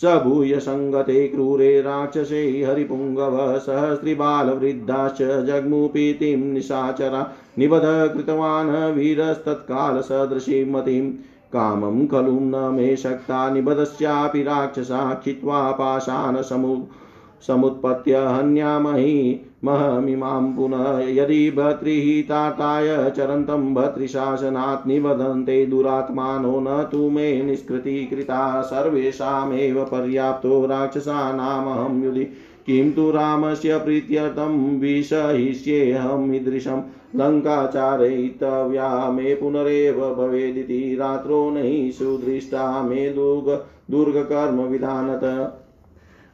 स भूय क्रूरे राक्षसे हरिपुङ्गव सहस्रिबालवृद्धाश्च जग्मुपीतिं निशाचरा, निबध कृतवान् वीरस्तत्कालसदृशीं मतिम्। कामं खलु न मे शक्ता निबधस्यापि राक्षसा खित्वा पाषाण समु समुत्पत्य हन्यामहि महमिमां पुनः यदि भर्तृहिताताय चरन्तं भर्तृशासनात् निबधन्ते दुरात्मानो न तु मे निष्कृतीकृता सर्वेषामेव पर्याप्तो राक्षसानामहं युधि। किं तु रामस्य प्रीत्यर्थं विषयिष्येऽहम् ईदृशं लङ्काचारयितव्या मे पुनरेव भवेदिति रात्रो नहि सुदृष्टा मे दुर्ग दुर्गकर्मविधानत।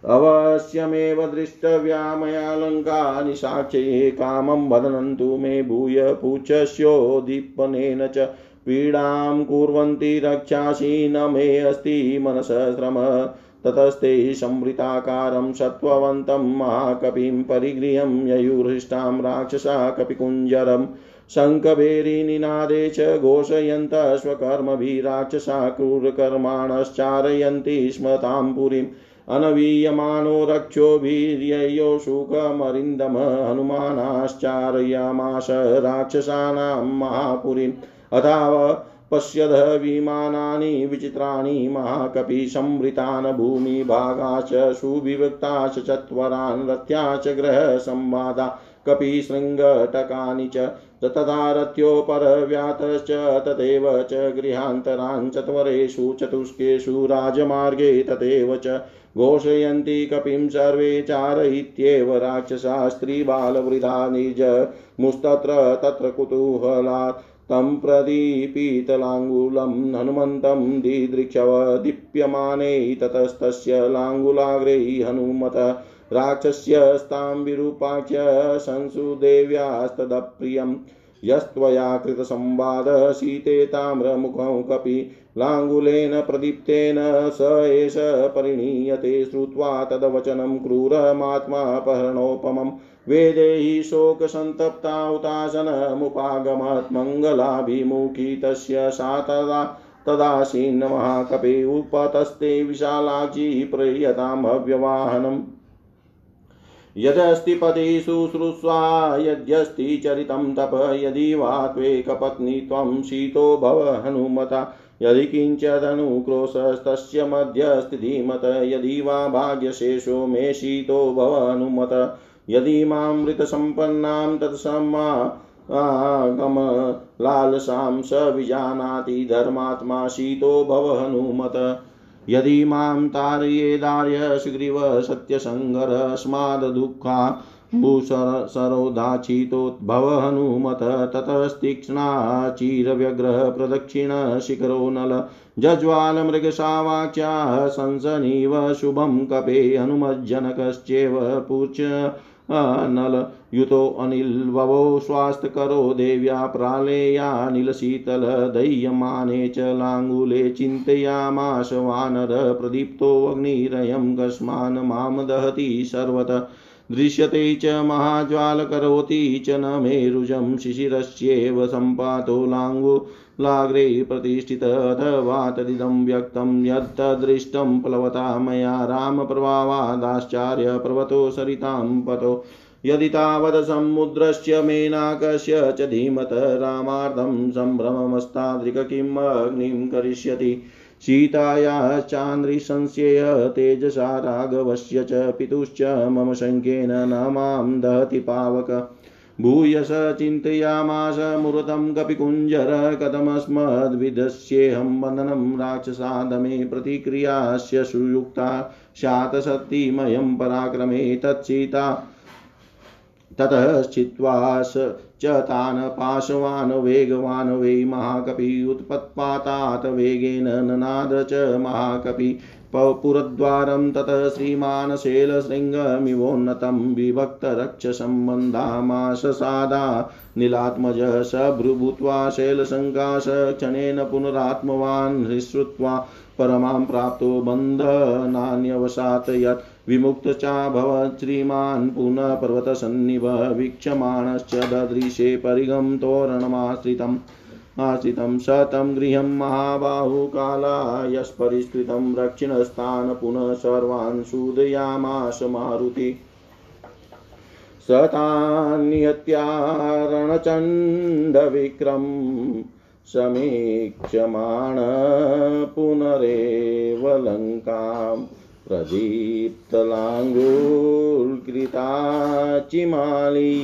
अवश्यमेव दृष्टव्या मया लङ्का निसाक्ष्ये कामं वदनन्तु मे भूय पूच्छस्योदीपनेन च पीडां कुर्वन्ति रक्षासि न मे अस्ति मनसः श्रम। ततस्ते संवृताकारं सत्त्ववन्तं महाकपिं परिगृह्यं ययुर्हृष्टां राक्षसा कपिकुञ्जरम् शङ्खभेरीनिनादे च घोषयन्तः स्वकर्मभिः राक्षसा क्रूरकर्माणश्चारयन्ति स्म तां पुरीम् अनवीयमानो रक्षोभिर्ययो शुकमरिन्दम हनुमानाश्चारयामाश राक्षसानां महापुरीम् अथाव पश्यद विमानानि, विचित्राणि महाकपि संवृतान् भूमिभागाश्च सुविवक्ताश्च चत्वरान् रथ्या च ग्रहसंवादा, कपिशृङ्गटकानि च तथा रथ्योपरव्यातश्च तथैव च गृहान्तरान्, चत्वरेषु, चतुष्केषु राजमार्गे तथैव च घोषयन्ति कपिं सर्वे चारयित्येव राक्षसा स्त्रीबालवृथा निज मुस्तत्र तत्र कुतूहलात् तं प्रदीपितलाङ्गुलं हनुमन्तं दिदृक्षव दीप्यमाने ततस्तस्य लाङ्गुलाग्रे हनुमत राक्षस्यस्तां विरूपाख्य संसुदेव्यास्तदप्रियम् यस्त्वया कृतसंवाद सीते ताम्रमुखं कपि लाङ्गुलेन प्रदीप्तेन स एष परिणीयते श्रुत्वा तद्वचनं क्रूरमात्मापहरणोपमम् वेदेहि शोकसन्तप्ताहुतासनमुपागमत् मङ्गलाभिमुखी तस्य सा तदा तदासीन्न महाकपे उपतस्ते विशालाक्षी प्रेयतां भव्यवाहनम् यदस्ति पति शुश्रूष्वा यद्यस्ति चरितं तप, यदि वा त्वेकपत्नी त्वं शीतो भव हनुमता। यदि किञ्चदनुक्रोशस्तस्य मध्यस्ति धीमत यदि वा भाग्यशेषो मे शीतो भव हनुमत। यदि मामृतसम्पन्नां तत्सम्मा गम, लालसां स विजानाति धर्मात्मा शीतो भव हनुमत। यदि माँ तारयेदार्य सुग्रीव सत्यसङ्गरस्माद्दुःखा भूसरोदाचितोद्भव हनुमत ततस्तीक्ष्णाचिरव्यग्रह प्रदक्षिणशिखरो नल जज्वालमृगशावाच्या संसनीव शुभं कपे हनुमज्जनकश्चेव पूच नल युतो अनिल्ववो स्वास्थकरो देव्या प्रालेयानिलशीतल दह्यमाने च लाङ्गुले चिन्तयामाश वानर प्रदीप्तोऽग्निरयं कस्मान् माँ दहति सर्वत। दृश्यते च महाज्वालकरोति च न मेरुजं शिशिरस्येव सम्पातो लाङ्गुलाग्रे प्रतिष्ठित अथवा तदिदं व्यक्तं यत्तदृष्टं प्लवता मया रामप्रभावादाश्चार्य पर्वतो सरितां पतो। यदि तावत् समुद्रस्य मेनाकस्य च धीमत रामार्धं सम्भ्रममस्तादृक् किम् अग्निं करिष्यति। सीतायाश्चान्द्रिसंशय तेजसा राघवस्य च पितुश्च मम शङ्केन न माँ दहति पावक। भूयस चिन्तयामास मुहूर्तं कपिकुञ्जर कथमस्मद्विधस्येऽहं वन्दनं राक्षसादमे प्रतिक्रियास्य सुयुक्ता स्यात् पराक्रमे तत्सीता ततश्चित्वा च तान् पाशवान् वेगवान् वै महाकपि उत्पत्पातात् वेगेन ननाद च महाकपि पुरद्वारं ततः श्रीमान् शैलशृङ्गमिवोन्नतं विभक्तरक्षसम्बन्धामाशसादा नीलात्मज सभ्रुभूत्वा शैलशङ्काश क्षणेन पुनरात्मवान् हृश्रुत्वा परमां प्राप्तो बन्धनान्यवसात् यत् विमुक्त चाभवत् श्रीमान् पुनः पर्वतसन्निभ वीक्षमाणश्च ददृशे परिगं तोरणमाश्रितम्। आश्रितं स गृहं महाबाहुकालायस्परिष्कृतं रक्षिणस्थान् पुनः सर्वान् सूदयामास मारुति। स समीक्षमाण पुनरेव लङ्काम्। प्रदीप्तलाङ्गुल्कृता चिमाली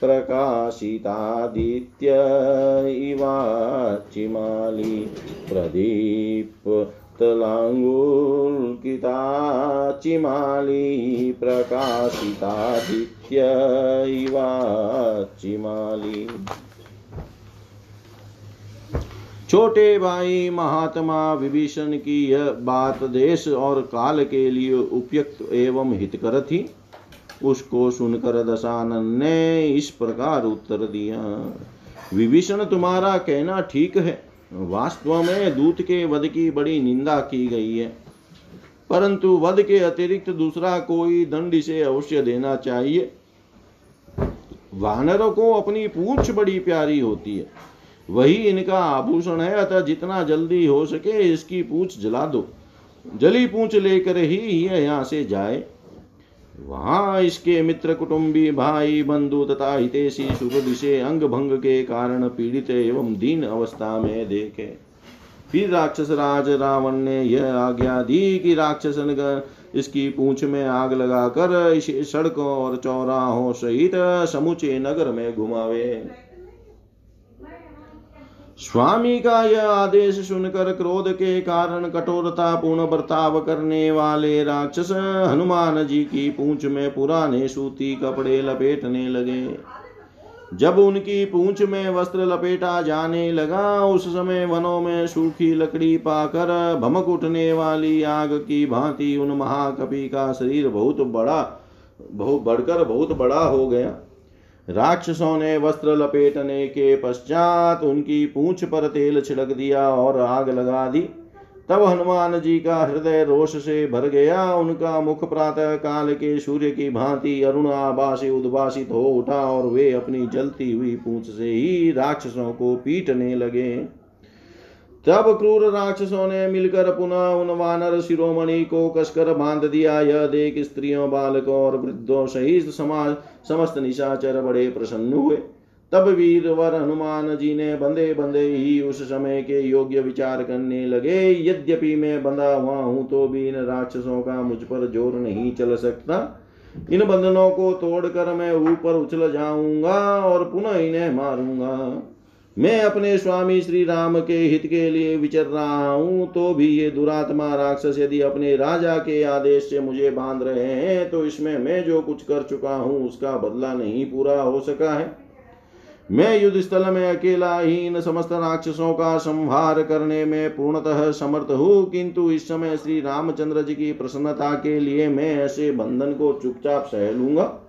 प्रकाशितादित्य इवाचिमाली प्रदीप्तलाङ्गुल्कृता चिमाली प्रकाशितादित्य इवाचिमाली छोटे भाई महात्मा विभीषण की यह बात देश और काल के लिए उपयुक्त एवं हितकर थी। उसको सुनकर दशानन ने इस प्रकार उत्तर दिया, विभीषण, तुम्हारा कहना ठीक है। वास्तव में दूत के वध की बड़ी निंदा की गई है। परंतु वध के अतिरिक्त दूसरा कोई दंड इसे अवश्य देना चाहिए। वानरों को अपनी पूछ बड़ी प्यारी होती है। वही इनका आभूषण है, अतः जितना जल्दी हो सके इसकी पूछ जला दो। जली पूछ लेकर ही यह यहाँ से जाए। वहाँ इसके मित्र, कुटुंबी, भाई, बंधु तथा हितेशी सुबुद्धि से अंग भंग के कारण पीड़ित एवं दीन अवस्था में देखे। फिर राक्षस राज रावण ने यह आज्ञा दी कि राक्षस इसकी पूंछ में आग लगाकर इसे सड़कों और चौराहों सहित समूचे नगर में घुमावे। स्वामी का यह आदेश सुनकर क्रोध के कारण कठोरता पूर्ण बर्ताव करने वाले राक्षस हनुमान जी की पूंछ में पुराने सूती कपड़े लपेटने लगे। जब उनकी पूंछ में वस्त्र लपेटा जाने लगा, उस समय वनों में सूखी लकड़ी पाकर भमक उठने वाली आग की भांति उन महाकपि का शरीर बहुत बड़ा, बहुत बढ़कर बहुत बड़ा हो गया। राक्षसों ने वस्त्र लपेटने के पश्चात उनकी पूंछ पर तेल छिड़क दिया और आग लगा दी। तब हनुमान जी का हृदय रोष से भर गया। उनका मुख प्रातः काल के सूर्य की भांति अरुण आभा से उद्भाषित हो उठा और वे अपनी जलती हुई पूंछ से ही राक्षसों को पीटने लगे। तब क्रूर राक्षसों ने मिलकर पुनः उन वानर शिरोमणि को कसकर बाँध दिया। यह देख स्त्रियों, बालकों और वृद्धों सहित समाज, समस्त निशाचर बड़े प्रसन्न हुए। तब वीरवर हनुमान जी ने बंदे बंदे ही उस समय के योग्य विचार करने लगे। यद्यपि मैं बंधा हुआ हूँ तो भी इन राक्षसों का मुझ पर ज़ोर नहीं चल सकता। इन बंधनों को तोड़कर मैं ऊपर उछल जाऊँगा और पुनः इन्हें मारूँगा। मैं अपने स्वामी श्री राम के हित के लिए विचर रहा हूँ तो भी ये दुरात्मा राक्षस यदि अपने राजा के आदेश से मुझे बाँध रहे हैं तो इसमें मैं जो कुछ कर चुका हूँ, उसका बदला नहीं पूरा हो सका है। मैं युद्ध स्थल में अकेला ही इन समस्त राक्षसों का संहार करने में पूर्णतः समर्थ हूँ, किंतु इस समय श्री रामचंद्र जी की प्रसन्नता के लिए मैं ऐसे बंधन को चुपचाप सह लूँगा।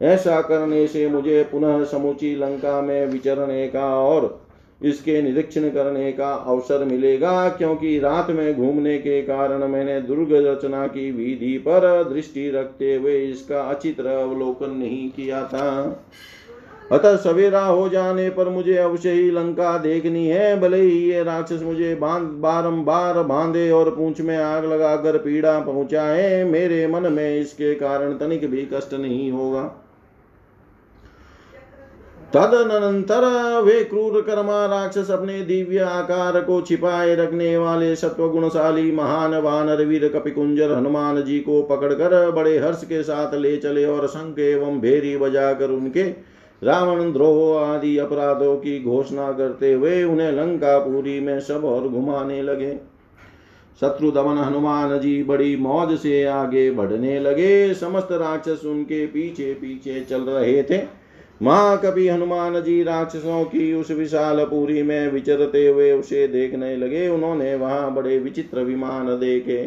ऐसा करने से मुझे पुनः समुची लंका में विचरने का और इसके निरीक्षण करने का अवसर मिलेगा, क्योंकि रात में घूमने के कारण मैंने दुर्ग रचना की विधि पर दृष्टि रखते हुए इसका अच्छी तरह अवलोकन नहीं किया था। अतः सवेरा हो जाने पर मुझे अवश्य ही लंका देखनी है, भले ही ये राक्षस मुझे बाँध, बारंबार बांधे और पूंछ में आग लगाकर पीड़ा पहुँचाए, मेरे मन में इसके कारण तनिक भी कष्ट नहीं होगा। तदनंतर वे क्रूर कर्मा राक्षस अपने दिव्य आकार को छिपाए रखने वाले सत्व गुणशाली महान वानर वीर कपिकुंजर हनुमान जी को पकड़कर बड़े हर्ष के साथ ले चले और शंख एवं भेरी बजाकर उनके रावण, द्रोह आदि अपराधों की घोषणा करते हुए उन्हें लंकापुरी में सब और घुमाने लगे। शत्रु दमन हनुमान जी बड़ी मौज से आगे बढ़ने लगे। समस्त राक्षस उनके पीछे पीछे चल रहे थे। महाकवि हनुमान जी राक्षसों की उस विशाल पुरी में विचरते हुए उसे देखने लगे। उन्होंने वहाँ बड़े विचित्र विमान देखे।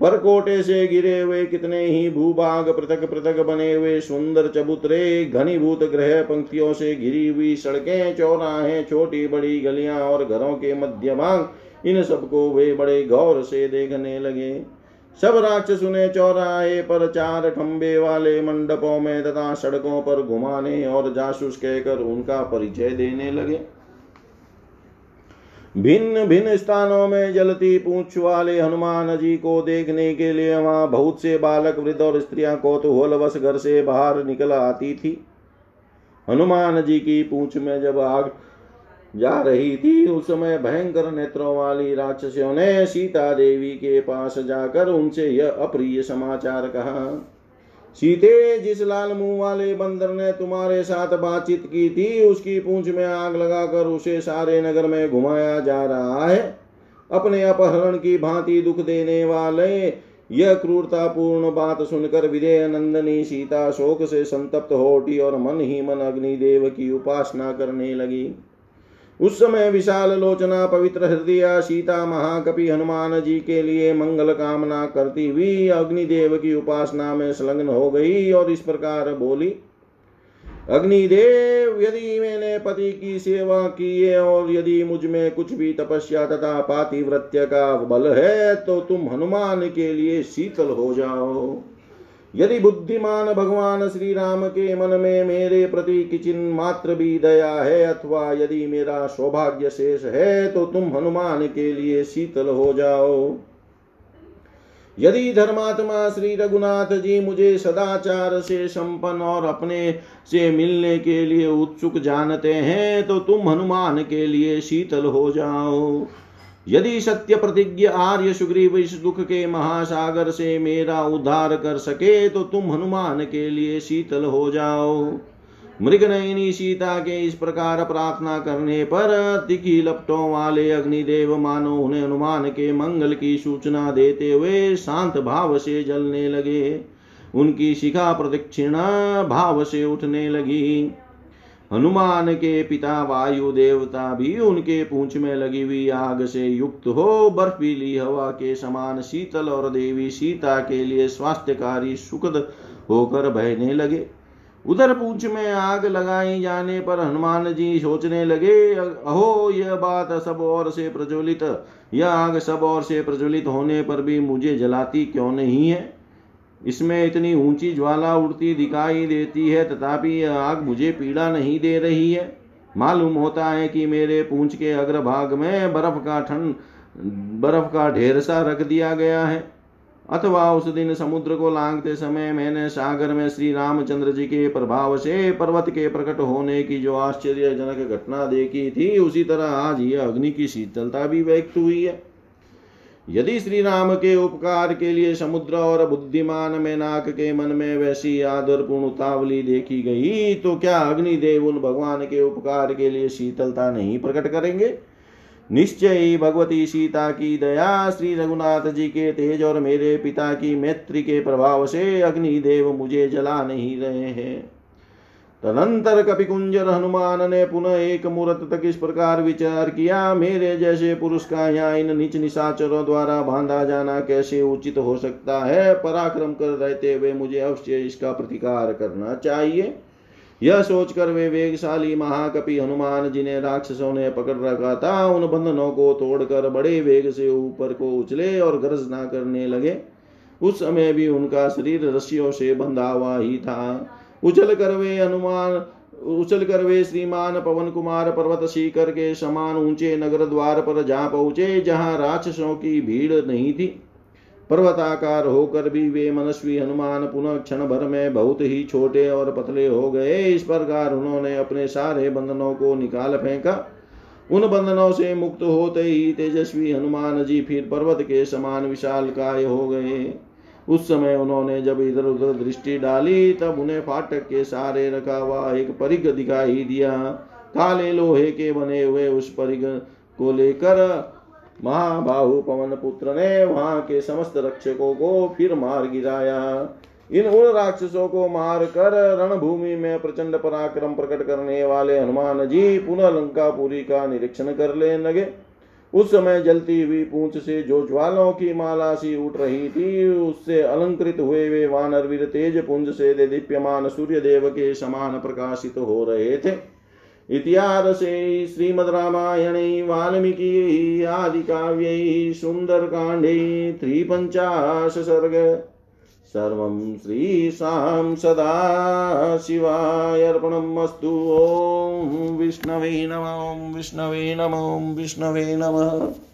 परकोटे से गिरे हुए कितने ही भूभाग पृथक पृथक बने हुए सुंदर चबूतरे, घनीभूत ग्रह पंक्तियों से घिरी हुई सड़कें, चौराहे, छोटी बड़ी गलियाँ और घरों के मध्य भाग, इन सबको वे बड़े गौर से देखने लगे। सब राक्षस उन्हें चौराहे पर चार खंबे वाले मंडपों में तथा सड़कों पर घुमाने और जासूस कहकर उनका परिचय देने लगे। भिन्न भिन्न स्थानों में जलती पूछ वाले हनुमान जी को देखने के लिए वहाँ बहुत से बालक, वृद्ध और स्त्रियाँ कौतूहलवश घर से बाहर निकल आती थी। हनुमान जी की पूछ में जब आग जा रही थी उस समय भयंकर नेत्रों वाली राक्षसियों ने सीता देवी के पास जाकर उनसे यह अप्रिय समाचार कहा, सीते, जिस लाल मुँह वाले बंदर ने तुम्हारे साथ बातचीत की थी, उसकी पूंछ में आग लगाकर उसे सारे नगर में घुमाया जा रहा है। अपने अपहरण की भांति दुख देने वाले, यह क्रूरतापूर्ण बात सुनकर विजय नंदनी सीता शोक से संतप्त हो उठी और मन ही मन अग्निदेव की उपासना करने लगी। उस समय विशाल लोचना पवित्र हृदय सीता महाकपि हनुमान जी के लिए मंगल कामना करती हुई अग्निदेव की उपासना में संलग्न हो गई और इस प्रकार बोली, अग्निदेव, यदि मैंने पति की सेवा की है और यदि मुझमें कुछ भी तपस्या तथा पातिव्रत्य का बल है तो तुम हनुमान के लिए शीतल हो जाओ। यदि बुद्धिमान भगवान श्री राम के मन में मेरे प्रति किचिन मात्र भी दया है अथवा यदि मेरा सौभाग्य शेष है तो तुम हनुमान के लिए शीतल हो जाओ। यदि धर्मात्मा श्री रघुनाथ जी मुझे सदाचार से संपन्न और अपने से मिलने के लिए उत्सुक जानते हैं तो तुम हनुमान के लिए शीतल हो जाओ। यदि सत्य प्रतिज्ञ आर्य सुग्रीव इस दुख के महासागर से मेरा उद्धार कर सके तो तुम हनुमान के लिए शीतल हो जाओ। मृग नयनी सीता के इस प्रकार प्रार्थना करने पर तिखी लपटों वाले अग्निदेव मानो उन्हें हनुमान के मंगल की सूचना देते हुए शांत भाव से जलने लगे। उनकी शिखा प्रदक्षिणा भाव से उठने लगी। हनुमान के पिता वायु देवता भी उनके पूंछ में लगी हुई आग से युक्त हो बर्फीली हवा के समान शीतल और देवी सीता के लिए स्वास्थ्यकारी सुखद होकर बहने लगे। उधर पूंछ में आग लगाई जाने पर हनुमान जी सोचने लगे, अहो, यह बात सब और से प्रज्वलित, यह आग सब और से प्रज्वलित होने पर भी मुझे जलाती क्यों नहीं है? इसमें इतनी ऊँची ज्वाला उड़ती दिखाई देती है, तथापि यह आग मुझे पीड़ा नहीं दे रही है। मालूम होता है कि मेरे पूंछ के अग्रभाग में बर्फ़ का ठंड बर्फ़ का ढेर सा रख दिया गया है। अथवा उस दिन समुद्र को लांगते समय मैंने सागर में श्री रामचंद्र जी के प्रभाव से पर्वत के प्रकट होने की जो आश्चर्यजनक घटना देखी थी, उसी तरह आज यह अग्नि की शीतलता भी व्यक्त हुई है। यदि श्री राम के उपकार के लिए समुद्र और बुद्धिमान में नाक के मन में वैसी आदर पूर्ण उतावली देखी गई तो क्या अग्निदेव उन भगवान के उपकार के लिए शीतलता नहीं प्रकट करेंगे? निश्चय ही भगवती सीता की दया श्री रघुनाथ जी के तेज और मेरे पिता की मैत्री के प्रभाव से अग्निदेव मुझे जला नहीं रहे हैं। तदंतर कपिकुंजर हनुमान ने पुनः एक मुहूर्त तक इस प्रकार विचार किया, मेरे जैसे पुरुष का यहाँ इन नीच निशाचरों द्वारा बांधा जाना कैसे उचित हो सकता है? पराक्रम कर रहते हुए मुझे अवश्य इसका प्रतिकार करना चाहिए। यह सोचकर वे वेगशाली महाकपि हनुमान जिन्हें राक्षसों ने पकड़ रखा था। उन बंधनों को तोड़कर बड़े वेग से ऊपर को उछले और गर्जना करने लगे। उस समय भी उनका शरीर रस्सियों से बंधा हुआ ही था। उछल कर वे हनुमान, उछल कर वे श्रीमान पवन कुमार पर्वत शिखर के समान ऊँचे नगर द्वार पर जा पहुँचे, जहाँ राक्षसों की भीड़ नहीं थी। पर्वताकार होकर भी वे मनस्वी हनुमान पुनः क्षण भर में बहुत ही छोटे और पतले हो गए। इस प्रकार उन्होंने अपने सारे बंधनों को निकाल फेंका। उन बंधनों से मुक्त होते ही तेजस्वी हनुमान जी फिर पर्वत के समान विशाल काय हो गए। उस समय उन्होंने जब इधर उधर दृष्टि डाली, तब उन्हें फाटक के सारे रखा हुआ एक परिग दिखाई दिया। काले लोहे के बने हुए उस परिग को लेकर महाबाहु पवन पुत्र ने वहाँ के समस्त रक्षकों को फिर मार गिराया। इन उन राक्षसों को मार कर रणभूमि में प्रचंड पराक्रम प्रकट करने वाले हनुमान जी पुनः लंकापुरी का निरीक्षण कर ले लगे। उस समय जलती हुई पूंछ से जो ज्वालों की माला सी उठ रही थी, उससे अलंकृत हुए वे वानर वीर तेज पुंज से दीप्यमान सूर्य देव के समान प्रकाशित हो रहे थे। इतिहासे श्रीमद्रामायणे वाल्मीकि आदि काव्य सुंदर आदिकाव्यै सुन्दरकाण्डे त्रिपञ्चाशसर्ग सर्वं श्रीशां सदा शिवायर्पणम् अस्तु ॐ विष्णवे नमो विष्णवे नम विष्णवे नमः।